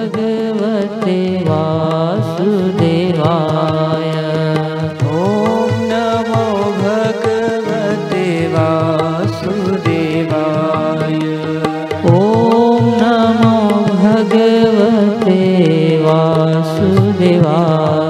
भगवते वासुदेवाय। ॐ नमो भगवते वासुदेवाय। ॐ नमो भगवते वासुदेवाय।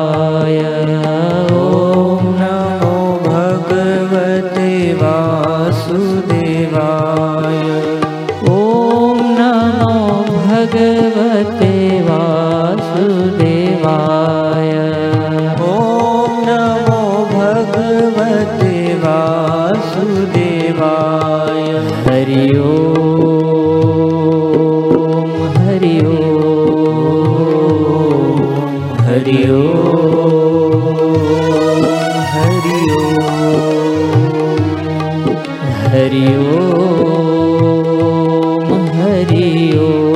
हरि ओ हरि हरियो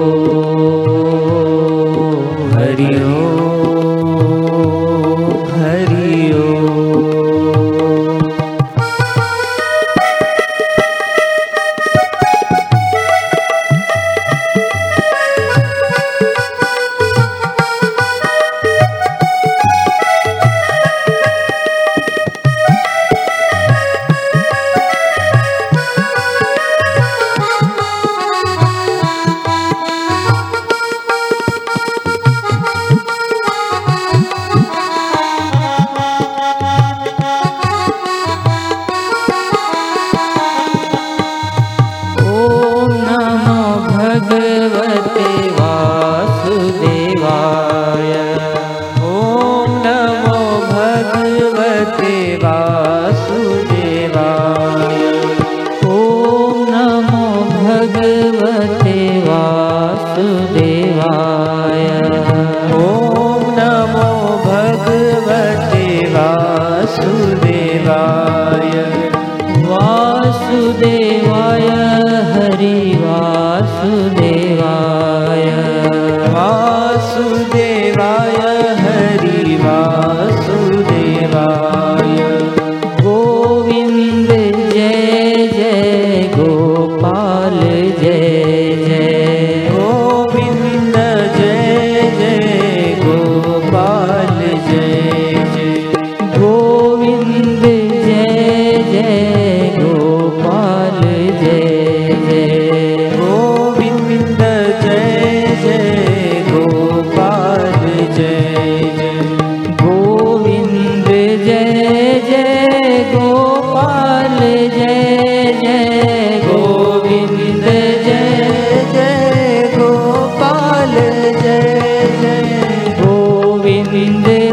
in the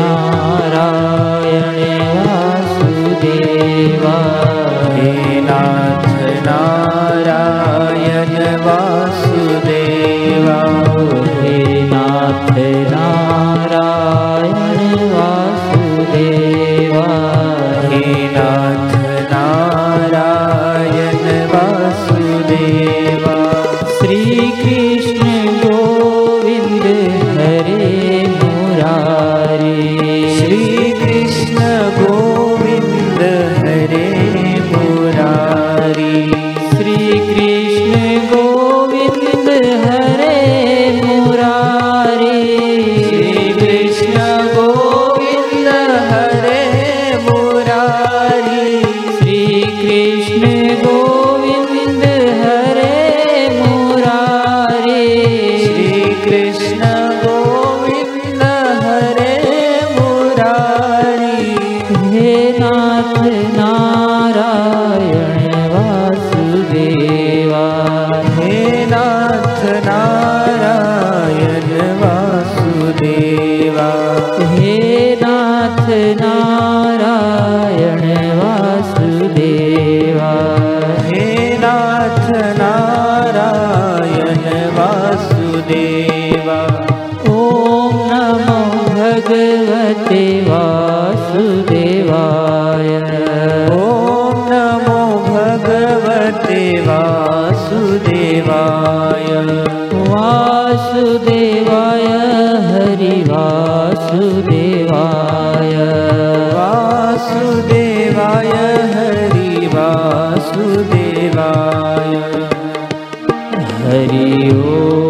ाराय सुदे कृष्ण गोविन्द हरे मुरा નાથ નારાયણ વા हरि ओ